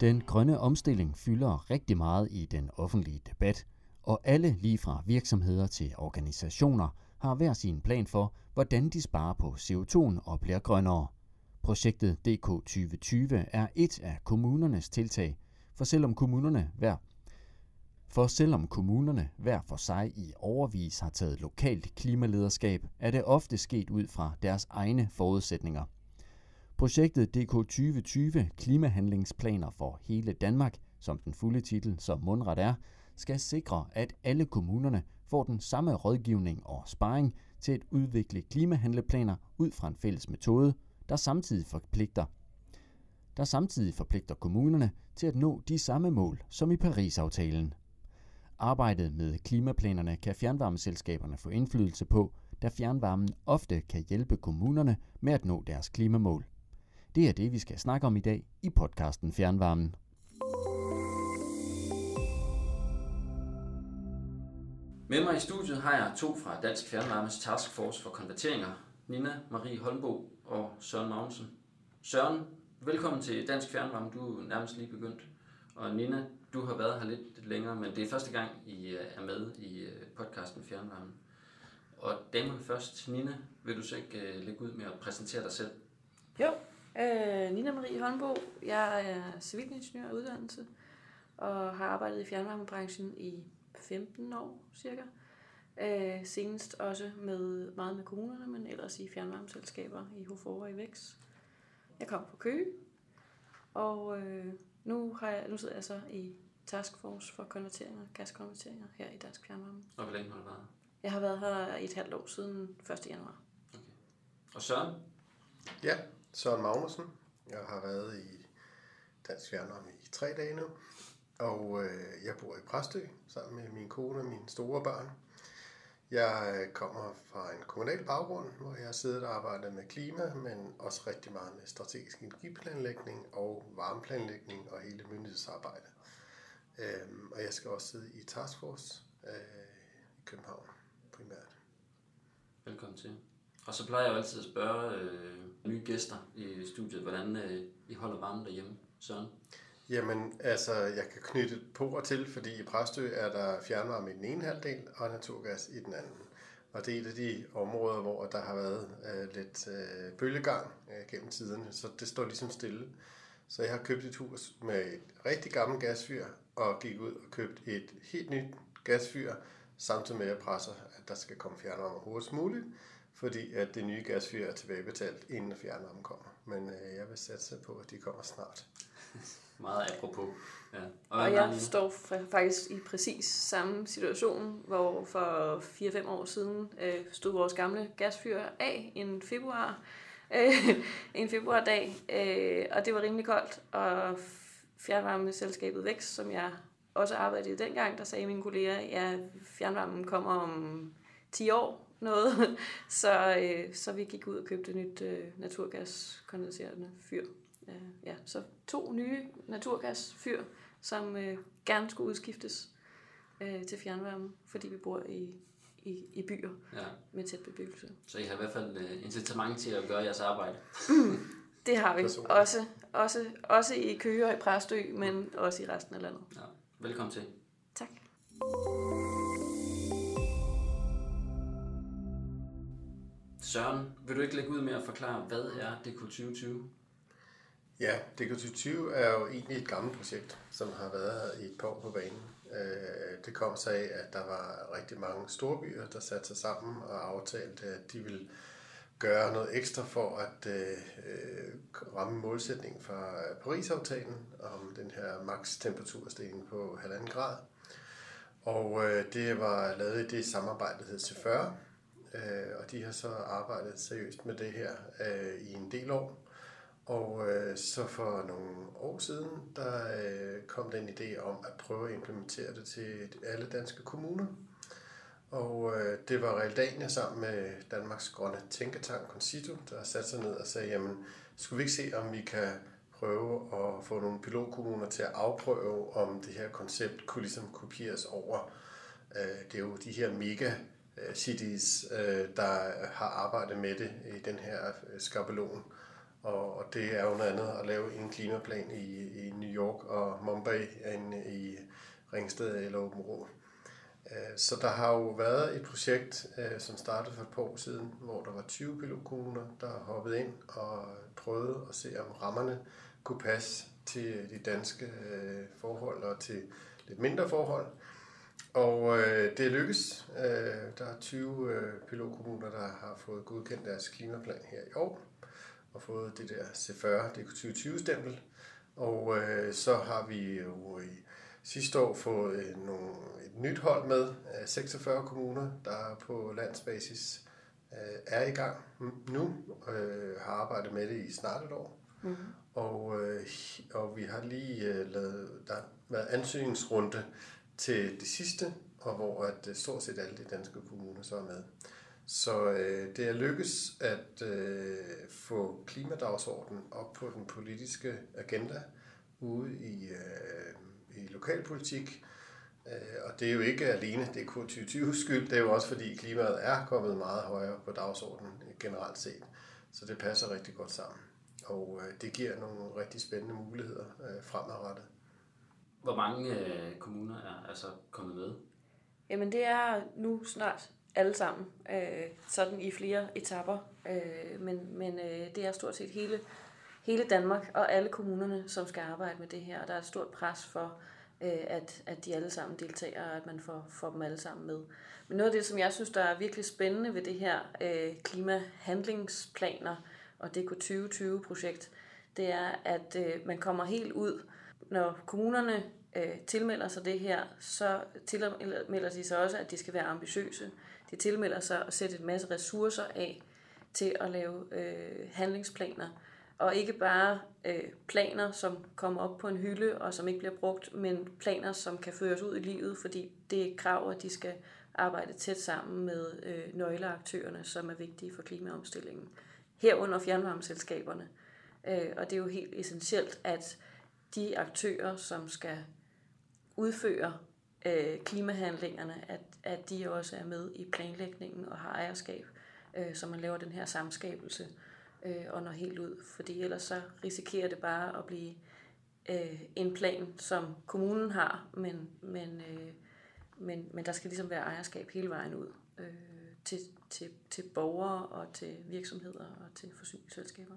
Den grønne omstilling fylder rigtig meget i den offentlige debat, og alle lige fra virksomheder til organisationer har hver sin plan for, hvordan de sparer på CO2 og bliver grønnere. Projektet DK 2020 er et af kommunernes tiltag, for selvom kommunerne hver for selvom kommunerne hver for sig i overvis har taget lokalt klimalederskab, er det ofte sket ud fra deres egne forudsætninger. Projektet DK 2020 Klimahandlingsplaner for hele Danmark, som den fulde titel som mundret er, skal sikre, at alle kommunerne får den samme rådgivning og sparring til at udvikle klimahandleplaner ud fra en fælles metode, der samtidig forpligter der samtidig forpligter kommunerne til at nå de samme mål som i Paris-aftalen. Arbejdet med klimaplanerne kan fjernvarmeselskaberne få indflydelse på, da fjernvarmen ofte kan hjælpe kommunerne med at nå deres klimamål. Det er det, vi skal snakke om i dag i podcasten Fjernvarmen. Med mig i studiet har jeg to fra Dansk Fjernvarmes Taskforce for konverteringer, Nina Marie Holmbo og Søren Magnussen. Søren, velkommen til Dansk Fjernvarme. Du er nærmest lige begyndt. Og Nina, du har været her lidt længere, men det er første gang, I øh, er med i øh, podcasten Fjernvarme. Og damerne først, Nina, vil du så ikke øh, lægge ud med at præsentere dig selv? Jo, øh, Nina Marie Holmbo. Jeg er civilingeniør af uddannelse og har arbejdet i fjernvarmebranchen i 15 år cirka. Øh, senest også med meget med kommunerne, men ellers i fjernvarmeselskaber i Hofor og i Vækst. Jeg kom fra Køge, og øh, nu, har jeg, nu sidder jeg så i Taskforce for konverteringer, gaskonverteringer her i Dansk Fjernvarme. Og hvor længe har du været Jeg har været her i et halvt år siden 1. januar. Okay. Og Søren? Ja, Søren Magnussen. Jeg har været i Dansk Fjernvarme i tre dage nu. Og øh, jeg bor i Præstø sammen med min kone og mine store børn. Jeg øh, kommer fra en kommunal baggrund, hvor jeg har siddet og arbejdet med klima, men også rigtig meget med strategisk energiplanlægning og varmeplanlægning og hele myndighedsarbejde. Øhm, og jeg skal også sidde i Taskforce øh, i København primært. Velkommen til. Og så plejer jeg altid at spørge øh, nye gæster i studiet, hvordan øh, I holder varmen derhjemme. Søren? Jamen, altså, jeg kan knytte på og til, fordi i Præstø er der fjernvarme i den ene halvdel og naturgas i den anden. Og det er et af de områder, hvor der har været øh, lidt øh, bølgegang øh, gennem tiderne, så det står ligesom stille. Så jeg har købt et hus med et rigtig gammelt gasfyr, og gik ud og købte et helt nyt gasfyr, samtidig med at jeg presser, at der skal komme fjernvarme hurtigst muligt, fordi at det nye gasfyr er tilbagebetalt, inden fjernvarmen kommer. Men øh, jeg vil satse på, at de kommer snart. Meget apropos. Ja. Og, og jeg står faktisk i præcis samme situation, hvor for 4-5 år siden øh, stod vores gamle gasfyr af en februar, øh, en februardag, øh, og det var rimelig koldt, og fjernvarmeselskabet Vækst, som jeg også arbejdede i dengang, der sagde mine kolleger, ja, fjernvarmen kommer om 10 år, noget. så, øh, så vi gik ud og købte et nyt øh, naturgaskondenserende fyr. Øh, ja, så to nye naturgasfyr, som øh, gerne skulle udskiftes øh, til fjernvarme, fordi vi bor i, i, i byer ja. med tæt bebyggelse. Så I har i hvert fald øh, incitament til at gøre jeres arbejde? det har vi. Også, også, også i Køge og i Præstø, men også i resten af landet. Ja. Velkommen til. Tak. Søren, vil du ikke lægge ud med at forklare, hvad er DK 2020? Ja, DK 2020 er jo egentlig et gammelt projekt, som har været her i et par år på banen. Øh, det kom sig af, at der var rigtig mange storbyer, der satte sig sammen og aftalte, at de ville gøre noget ekstra for at øh, ramme målsætningen fra Paris-aftalen om den her maks temperaturstigning på 1,5 grad. Og øh, det var lavet i det samarbejde, der hed C40, øh, og de har så arbejdet seriøst med det her øh, i en del år. Og øh, så for nogle år siden, der øh, kom den idé om at prøve at implementere det til alle danske kommuner. Og øh, det var Realdania sammen med Danmarks Grønne Tænketank Concito, der satte sig ned og sagde, jamen, skulle vi ikke se, om vi kan prøve at få nogle pilotkommuner til at afprøve, om det her koncept kunne ligesom kopieres over. Øh, det er jo de her mega Øh, cities, øh, der har arbejdet med det i den her øh, skabelon Og, og det er jo noget andet at lave en klimaplan i, i New York og Mumbai end i Ringsted eller Åben Rå. Så der har jo været et projekt, som startede for et par år siden, hvor der var 20 pilotkommuner, der hoppede ind og prøvede at se, om rammerne kunne passe til de danske forhold og til lidt mindre forhold. Og øh, det er lykkes. Øh, der er 20 øh, pilotkommuner, der har fået godkendt deres klimaplan her i år, og fået det der C40, det 2020-stempel. Og øh, så har vi jo i sidste år fået øh, nogle, et nyt hold med af 46 kommuner, der på landsbasis øh, er i gang nu, øh, har arbejdet med det i snart et år. Mm-hmm. Og, øh, og vi har lige øh, lavet, der har været ansøgningsrunde til det sidste, og hvor at øh, stort set alle de danske kommuner så er med. Så øh, det er lykkes at øh, få klimadagsordenen op på den politiske agenda ude i, øh, i lokalpolitik. Øh, og det er jo ikke alene, det er kun 2020 skyld, det er jo også fordi klimaet er kommet meget højere på dagsordenen generelt set. Så det passer rigtig godt sammen. Og øh, det giver nogle rigtig spændende muligheder øh, fremadrettet. Hvor mange øh, kommuner er altså kommet med? Jamen det er nu snart alle sammen, øh, sådan i flere etapper. Øh, men men øh, det er stort set hele, hele Danmark og alle kommunerne, som skal arbejde med det her. Og der er et stort pres for, øh, at, at de alle sammen deltager, og at man får, får dem alle sammen med. Men noget af det, som jeg synes, der er virkelig spændende ved det her øh, klimahandlingsplaner og DK 2020-projekt, det er, at øh, man kommer helt ud, når kommunerne øh, tilmelder sig det her, så tilmelder de sig også, at de skal være ambitiøse. De tilmelder sig at sætte en masse ressourcer af til at lave øh, handlingsplaner. Og ikke bare øh, planer, som kommer op på en hylde og som ikke bliver brugt, men planer, som kan føres ud i livet, fordi det er krav, at de skal arbejde tæt sammen med øh, nøgleaktørerne, som er vigtige for klimaomstillingen. Herunder fjernvarmeselskaberne. Øh, og det er jo helt essentielt, at de aktører, som skal udfører øh, klimahandlingerne, at, at de også er med i planlægningen og har ejerskab, øh, så man laver den her samskabelse øh, og når helt ud. Fordi ellers så risikerer det bare at blive øh, en plan, som kommunen har, men, men, øh, men, men der skal ligesom være ejerskab hele vejen ud øh, til, til, til borgere og til virksomheder og til forsyningsselskaber.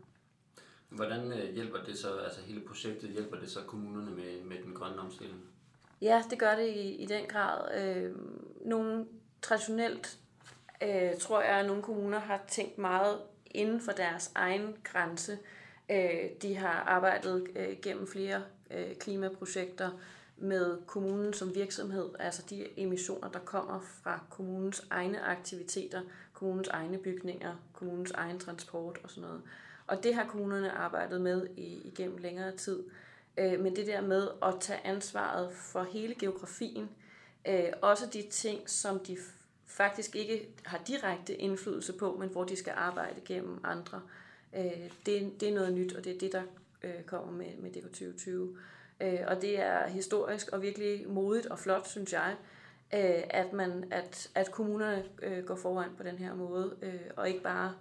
Hvordan øh, hjælper det så, altså hele projektet, hjælper det så kommunerne med, med den grønne omstilling? Ja, det gør det i, i den grad. Øh, nogle traditionelt, øh, tror jeg, at nogle kommuner har tænkt meget inden for deres egen grænse. Øh, de har arbejdet øh, gennem flere øh, klimaprojekter med kommunen som virksomhed, altså de emissioner, der kommer fra kommunens egne aktiviteter, kommunens egne bygninger, kommunens egen transport og sådan noget. Og det har kommunerne arbejdet med i, igennem længere tid. Øh, Øh, men det der med at tage ansvaret for hele geografien, øh, også de ting, som de faktisk ikke har direkte indflydelse på, men hvor de skal arbejde gennem andre, øh, det, det er noget nyt, og det er det, der øh, kommer med, med DK 2020. Øh, og det er historisk og virkelig modigt og flot, synes jeg, øh, at, man, at, at kommunerne øh, går foran på den her måde, øh, og ikke bare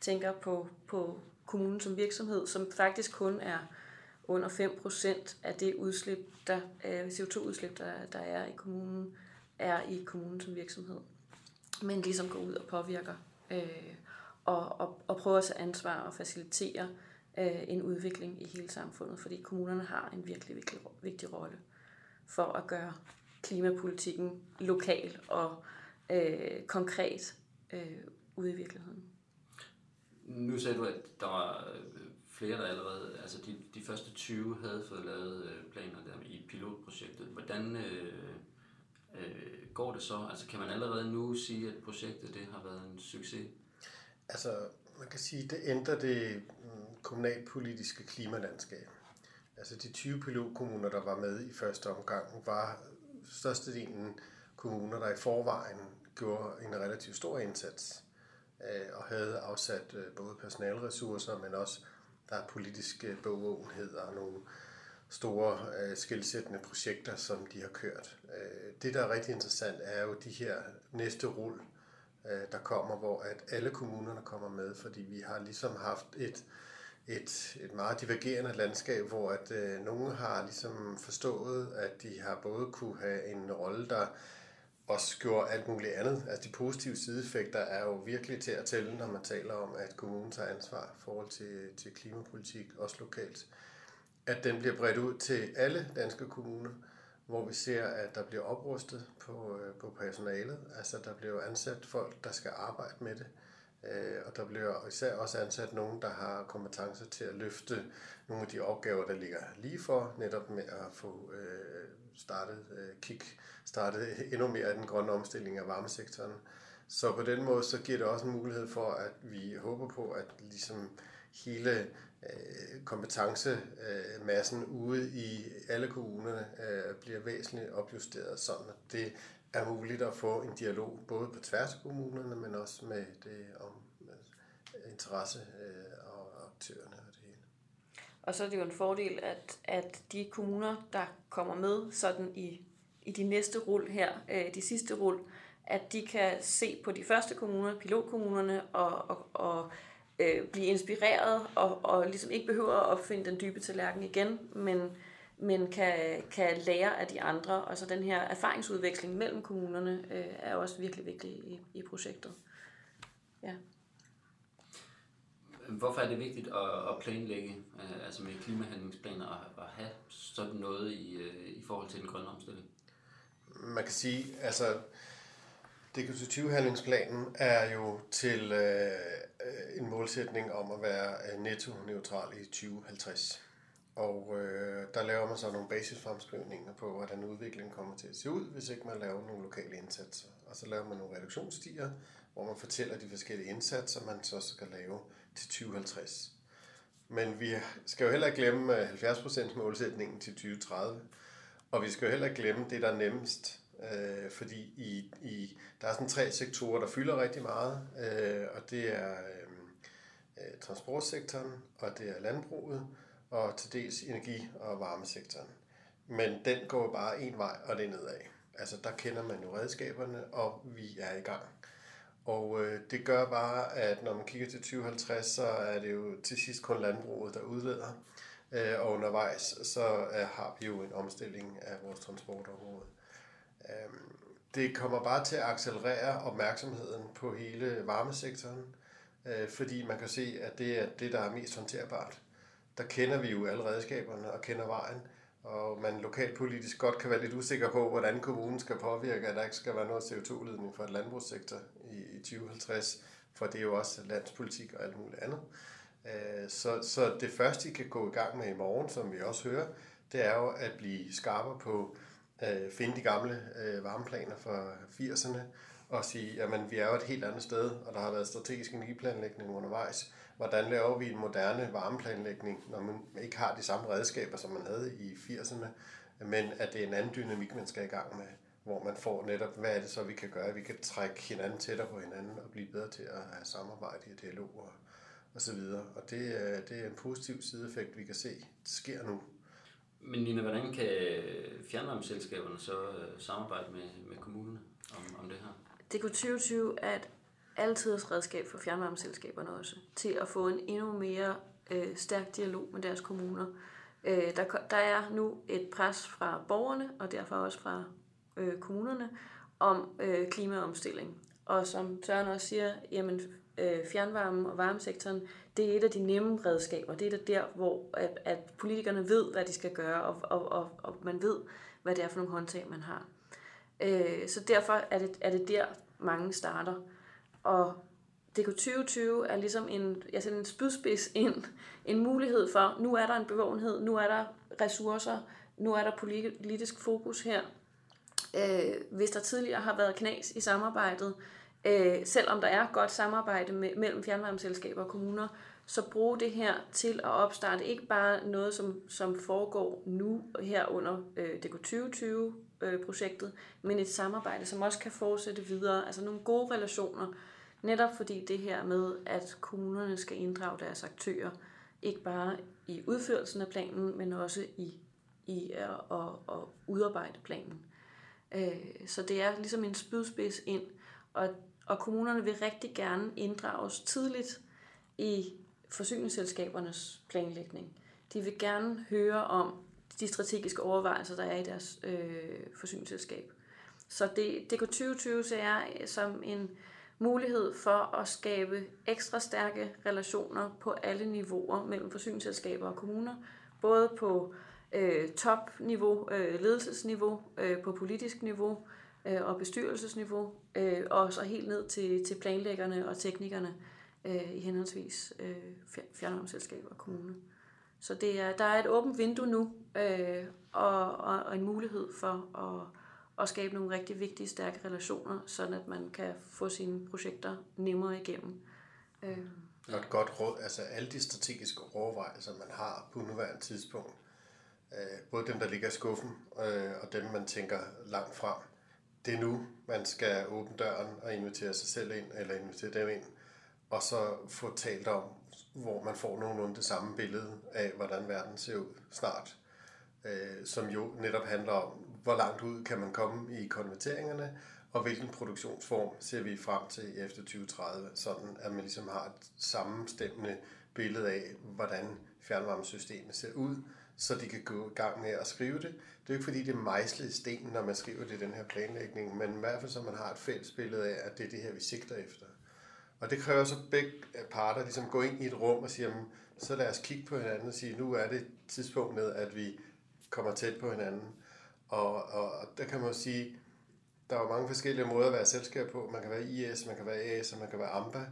tænker på, på kommunen som virksomhed, som faktisk kun er under 5% af det udslip, der, øh, CO2-udslip, der, der er i kommunen, er i kommunen som virksomhed. Men ligesom går ud og påvirker øh, og, og, og prøver at tage ansvar og facilitere øh, en udvikling i hele samfundet, fordi kommunerne har en virkelig vigtig, vigtig rolle for at gøre klimapolitikken lokal og øh, konkret øh, ude i virkeligheden. Nu sagde du, at der var flere, der allerede, altså de, de første 20 havde fået lavet øh, planer der i pilotprojektet. Hvordan øh, øh, går det så? Altså kan man allerede nu sige, at projektet det har været en succes? Altså man kan sige, det ændrer det mm, kommunalpolitiske klimalandskab. Altså de 20 pilotkommuner, der var med i første omgang, var størstedelen kommuner, der i forvejen gjorde en relativt stor indsats øh, og havde afsat øh, både personalressourcer, men også der er politisk øh, bevågenhed og nogle store øh, skilsættende projekter, som de har kørt. Øh, det, der er rigtig interessant, er jo de her næste rull, øh, der kommer, hvor at alle kommunerne kommer med, fordi vi har ligesom haft et, et, et meget divergerende landskab, hvor at øh, nogen har ligesom forstået, at de har både kunne have en rolle, der også gjorde alt muligt andet. Altså de positive sideeffekter er jo virkelig til at tælle, når man taler om, at kommunen tager ansvar i forhold til, til klimapolitik, også lokalt. At den bliver bredt ud til alle danske kommuner, hvor vi ser, at der bliver oprustet på, øh, på personalet. Altså der bliver ansat folk, der skal arbejde med det. Øh, og der bliver især også ansat nogen, der har kompetencer til at løfte nogle af de opgaver, der ligger lige for, netop med at få øh, startet, øh, kick, startet endnu mere af den grønne omstilling af varmesektoren. Så på den måde, så giver det også en mulighed for, at vi håber på, at ligesom hele kompetencemassen ude i alle kommunerne bliver væsentligt opjusteret, sådan at det er muligt at få en dialog både på tværs af kommunerne, men også med det om med interesse øh, og aktørerne og det hele. Og så er det jo en fordel, at, at de kommuner, der kommer med sådan i, i de næste rul her, øh, de sidste rul, at de kan se på de første kommuner, pilotkommunerne, og, og, og øh, blive inspireret, og, og ligesom ikke behøver at finde den dybe tallerken igen, men men kan, kan lære af de andre. Og så den her erfaringsudveksling mellem kommunerne øh, er også virkelig vigtig i, i projektet. Ja. Hvorfor er det vigtigt at, at planlægge, øh, altså med klimahandlingsplaner, at, at have sådan noget i, øh, i forhold til den grønne omstilling? Man kan sige, altså DK20-handlingsplanen er jo til øh, en målsætning om at være netto-neutral i 2050. Og øh, der laver man så nogle basisfremskrivninger på, hvordan udviklingen kommer til at se ud, hvis ikke man laver nogle lokale indsatser. Og så laver man nogle reduktionsstiger, hvor man fortæller de forskellige indsatser, man så skal lave til 2050. Men vi skal jo heller ikke glemme øh, 70% målsætningen til 2030. Og vi skal jo heller ikke glemme det, der er nemmest. Øh, fordi i, i, der er sådan tre sektorer, der fylder rigtig meget. Øh, og det er øh, øh transportsektoren, og det er landbruget, og til dels energi- og varmesektoren. Men den går bare en vej, og det er nedad. Altså der kender man jo redskaberne, og vi er i gang. Og øh, det gør bare, at når man kigger til 2050, så er det jo til sidst kun landbruget, der udleder. Øh, og undervejs, så øh, har vi jo en omstilling af vores transportområde. Øh, det kommer bare til at accelerere opmærksomheden på hele varmesektoren, øh, fordi man kan se, at det er det, der er mest håndterbart der kender vi jo alle redskaberne og kender vejen, og man lokalpolitisk godt kan være lidt usikker på, hvordan kommunen skal påvirke, at der ikke skal være noget CO2-ledning for et landbrugssektor i, 2050, for det er jo også landspolitik og alt muligt andet. Øh, så, så det første, I kan gå i gang med i morgen, som vi også hører, det er jo at blive skarpere på at øh, finde de gamle øh, varmeplaner fra 80'erne, og sige, at vi er jo et helt andet sted, og der har været strategisk energiplanlægning undervejs, hvordan laver vi en moderne varmeplanlægning, når man ikke har de samme redskaber, som man havde i 80'erne, men at det er en anden dynamik, man skal i gang med, hvor man får netop, hvad er det så, vi kan gøre? Vi kan trække hinanden tættere på hinanden og blive bedre til at have samarbejde i dialog og, og så videre. Og det, er, det er en positiv sideeffekt, vi kan se, det sker nu. Men Nina, hvordan kan fjernvarmeselskaberne så øh, samarbejde med, med kommunerne om, om det her? Det kunne 2020 er et altid redskab for fjernvarmeselskaberne også, til at få en endnu mere øh, stærk dialog med deres kommuner. Øh, der, der er nu et pres fra borgerne, og derfor også fra øh, kommunerne, om øh, klimaomstilling. Og som Søren også siger, jamen, øh, fjernvarmen og varmesektoren, det er et af de nemme redskaber. Det er der, hvor at, at politikerne ved, hvad de skal gøre, og, og, og, og man ved, hvad det er for nogle håndtag, man har. Øh, så derfor er det, er det der, mange starter. Og DK 2020 er ligesom en, jeg sætter en spydspids ind, en mulighed for, nu er der en bevågenhed, nu er der ressourcer, nu er der politisk fokus her. Øh, hvis der tidligere har været knas i samarbejdet, øh, selvom der er godt samarbejde med, mellem fjernvarmeselskaber og kommuner, så brug det her til at opstarte ikke bare noget, som, som foregår nu her under øh, DK 2020-projektet, øh, men et samarbejde, som også kan fortsætte videre. Altså nogle gode relationer, Netop fordi det her med, at kommunerne skal inddrage deres aktører, ikke bare i udførelsen af planen, men også i, i at, at, at udarbejde planen. Øh, så det er ligesom en spydspids ind, og, og kommunerne vil rigtig gerne inddrages tidligt i forsyningsselskabernes planlægning. De vil gerne høre om de strategiske overvejelser, der er i deres øh, forsyningsselskab. Så det, DK 2020 ser jeg som en mulighed for at skabe ekstra stærke relationer på alle niveauer mellem forsyningsselskaber og kommuner, både på øh, topniveau, øh, ledelsesniveau, øh, på politisk niveau øh, og bestyrelsesniveau, øh, og så helt ned til, til planlæggerne og teknikerne øh, i henholdsvis øh, fjernvarmeselskaber og kommuner. Så det er, der er et åbent vindue nu, øh, og, og, og en mulighed for at, og skabe nogle rigtig vigtige, stærke relationer, sådan at man kan få sine projekter nemmere igennem. Øh. Og et godt råd, altså alle de strategiske overvejelser, man har på nuværende tidspunkt, øh, både dem, der ligger i skuffen, øh, og dem, man tænker langt frem, det er nu, man skal åbne døren og invitere sig selv ind, eller invitere dem ind, og så få talt om, hvor man får nogenlunde det samme billede af, hvordan verden ser ud snart, øh, som jo netop handler om, hvor langt ud kan man komme i konverteringerne, og hvilken produktionsform ser vi frem til efter 2030, sådan at man ligesom har et sammenstemmende billede af, hvordan fjernvarmesystemet ser ud, så de kan gå i gang med at skrive det. Det er jo ikke fordi, det er mejslet i sten, når man skriver det i den her planlægning, men i hvert fald så man har et fælles billede af, at det er det her, vi sigter efter. Og det kræver så begge parter ligesom gå ind i et rum og sige, jamen, så lad os kigge på hinanden og sige, nu er det tidspunktet, at vi kommer tæt på hinanden. Og, og, og der kan man jo sige, der er mange forskellige måder at være selskab på. Man kan være IS, man kan være AS, og man kan være AMBA.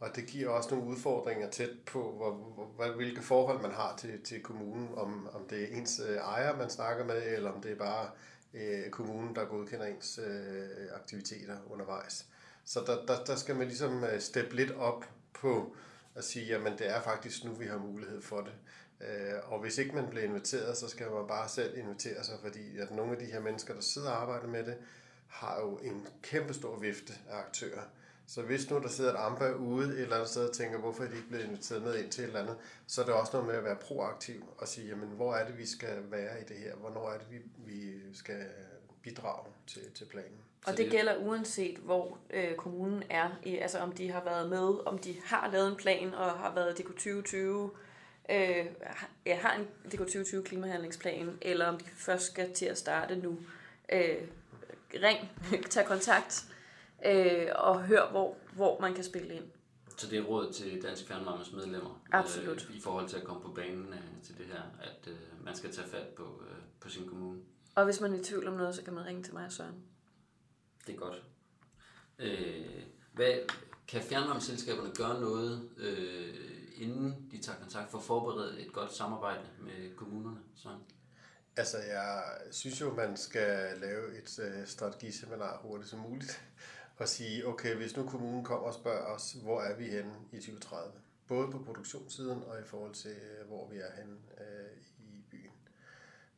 Og det giver også nogle udfordringer tæt på, hvor, hvor, hvilke forhold man har til, til kommunen. Om, om det er ens øh, ejer, man snakker med, eller om det er bare øh, kommunen, der godkender ens øh, aktiviteter undervejs. Så der, der, der skal man ligesom øh, steppe lidt op på at sige, jamen det er faktisk nu, vi har mulighed for det. Øh, og hvis ikke man bliver inviteret, så skal man bare selv invitere sig, fordi at nogle af de her mennesker, der sidder og arbejder med det, har jo en kæmpe stor vifte af aktører. Så hvis nu der sidder et AMBA ude et eller andet sted og tænker, hvorfor er de ikke blevet inviteret med ind til et eller andet, så er det også noget med at være proaktiv og sige, jamen hvor er det, vi skal være i det her? Hvornår er det, vi, vi skal bidrage til, til planen? Og det gælder uanset, hvor øh, kommunen er, i, altså om de har været med, om de har lavet en plan og har været DK 2020, øh, ja, har en DK 2020 klimahandlingsplan, eller om de først skal til at starte nu. Øh, ring, tag kontakt øh, og hør, hvor, hvor man kan spille ind. Så det er råd til Dansk Fjernvarmes medlemmer Absolut. Øh, i forhold til at komme på banen øh, til det her, at øh, man skal tage fat på, øh, på sin kommune. Og hvis man er i tvivl om noget, så kan man ringe til mig og Søren. Det er godt. Øh, hvad, kan fjernvarmeselskaberne gøre noget, øh, inden de tager kontakt for at forberede et godt samarbejde med kommunerne? Så. Altså, jeg synes jo, man skal lave et øh, strategiseminar hurtigt som muligt og sige, okay, hvis nu kommunen kommer og spørger os, hvor er vi henne i 2030? Både på produktionssiden og i forhold til, øh, hvor vi er henne øh, i byen.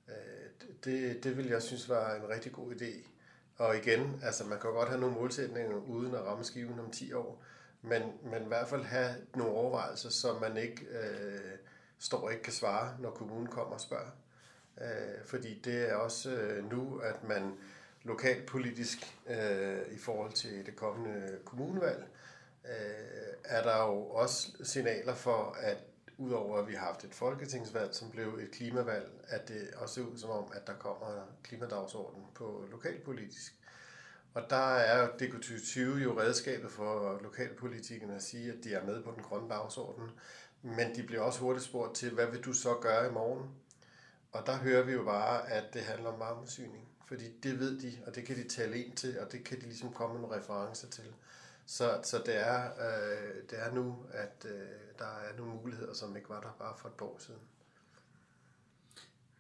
Øh, det, det vil jeg synes var en rigtig god idé. Og igen, altså man kan godt have nogle målsætninger uden at ramme skiven om 10 år, men, men i hvert fald have nogle overvejelser, så man ikke øh, står og ikke kan svare, når kommunen kommer og spørger. Øh, fordi det er også øh, nu, at man lokalpolitisk øh, i forhold til det kommende kommunevalg, øh, er der jo også signaler for, at udover at vi har haft et folketingsvalg, som blev et klimavalg, at det også ser ud som om, at der kommer klimadagsorden på lokalpolitisk. Og der er DK2020 jo redskabet for lokalpolitikerne at sige, at de er med på den grønne dagsorden. Men de bliver også hurtigt spurgt til, hvad vil du så gøre i morgen? Og der hører vi jo bare, at det handler om varmesyning. Fordi det ved de, og det kan de tale ind til, og det kan de ligesom komme med referencer til. Så, så det, er, øh, det er nu, at øh, der er nogle muligheder, som ikke var der bare for et par år siden.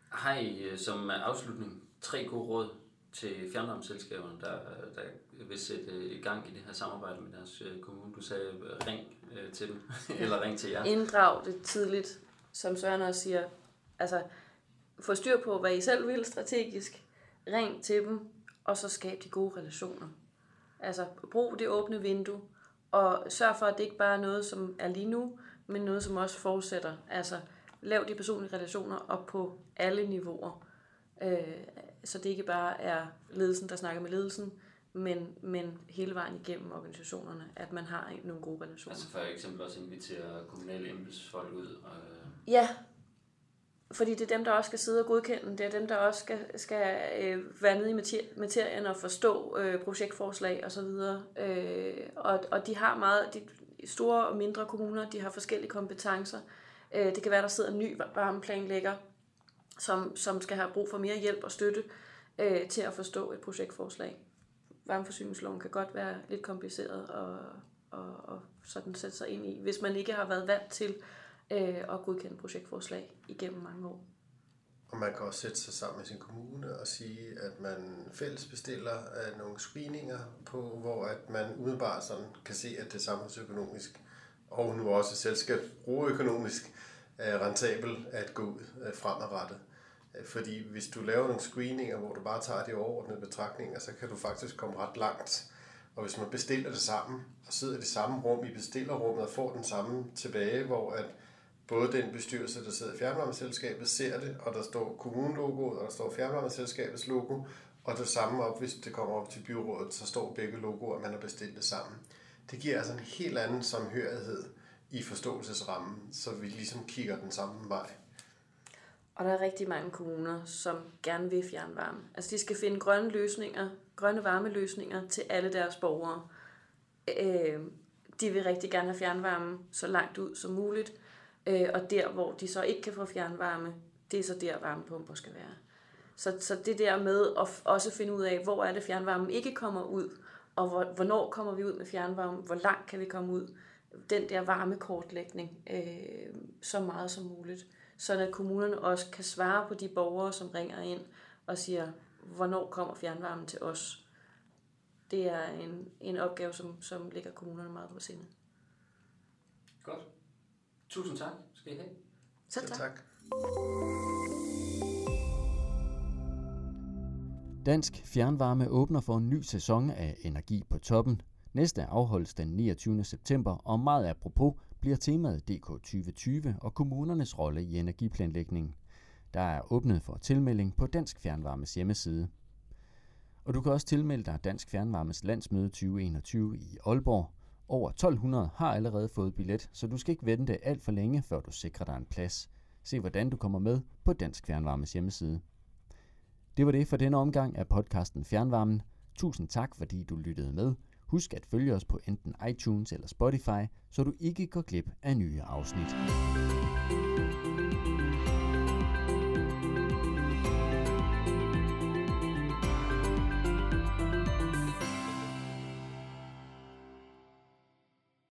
Har I øh, som afslutning tre gode råd til fjernvarmeselskaberne, der, der vil sætte i gang i det her samarbejde med deres øh, kommune? Du sagde, øh, ring til dem, eller ring til jer. Inddrag det tidligt, som Søren også siger. Altså, få styr på, hvad I selv vil strategisk. Ring til dem, og så skab de gode relationer. Altså, brug det åbne vindue, og sørg for, at det ikke bare er noget, som er lige nu, men noget, som også fortsætter. Altså, lav de personlige relationer op på alle niveauer. Øh, så det ikke bare er ledelsen, der snakker med ledelsen, men, men hele vejen igennem organisationerne, at man har nogle gode relationer. Altså for eksempel også invitere kommunale embedsfolk ud? Og... Ja, fordi det er dem, der også skal sidde og godkende. Det er dem, der også skal, skal øh, være nede i materien og forstå øh, projektforslag osv. Øh, og, og de har meget, de store og mindre kommuner, de har forskellige kompetencer. Øh, det kan være, der sidder en ny varmeplanlægger, som, som skal have brug for mere hjælp og støtte øh, til at forstå et projektforslag. Varmeforsyningsloven kan godt være lidt kompliceret og, og, og sådan sætte sig ind i, hvis man ikke har været vant til øh, at godkende projektforslag igennem mange år. Og man kan også sætte sig sammen med sin kommune og sige, at man fælles bestiller øh, nogle screeninger på, hvor at man umiddelbart sådan kan se, at det er samfundsøkonomisk og nu også selskabsbrugerøkonomisk rentabel at gå ud øh, fremadrettet. Øh, fordi hvis du laver nogle screeninger, hvor du bare tager de overordnede betragtninger, så kan du faktisk komme ret langt. Og hvis man bestiller det sammen, og sidder i det samme rum i bestillerrummet og får den samme tilbage, hvor at både den bestyrelse, der sidder i fjernvarmeselskabet, ser det, og der står kommunelogoet, og der står fjernvarmeselskabets logo, og det samme op, hvis det kommer op til byrådet, så står begge logoer, man har bestilt det sammen. Det giver altså en helt anden samhørighed i forståelsesrammen, så vi ligesom kigger den samme vej. Og der er rigtig mange kommuner, som gerne vil fjernvarme. Altså de skal finde grønne løsninger, grønne varmeløsninger til alle deres borgere. Øh, de vil rigtig gerne have fjernvarme så langt ud som muligt. Øh, og der, hvor de så ikke kan få fjernvarme, det er så der, varmepumper skal være. Så, så det der med at også finde ud af, hvor er det fjernvarmen ikke kommer ud, og hvor, hvornår kommer vi ud med fjernvarme, hvor langt kan vi komme ud, den der varmekortlægning øh, så meget som muligt, så at kommunerne også kan svare på de borgere, som ringer ind og siger, hvornår kommer fjernvarmen til os. Det er en, en opgave, som, som ligger kommunerne meget på sinde. Godt. Tusind tak skal I have. Selv tak. tak. Dansk Fjernvarme åbner for en ny sæson af Energi på toppen. Næste afholdes den 29. september, og meget apropos bliver temaet DK 2020 og kommunernes rolle i energiplanlægning. Der er åbnet for tilmelding på Dansk Fjernvarmes hjemmeside. Og du kan også tilmelde dig Dansk Fjernvarmes landsmøde 2021 i Aalborg. Over 1200 har allerede fået billet, så du skal ikke vente alt for længe, før du sikrer dig en plads. Se hvordan du kommer med på Dansk Fjernvarmes hjemmeside. Det var det for denne omgang af podcasten Fjernvarmen. Tusind tak, fordi du lyttede med. Husk at følge os på enten iTunes eller Spotify, så du ikke går glip af nye afsnit.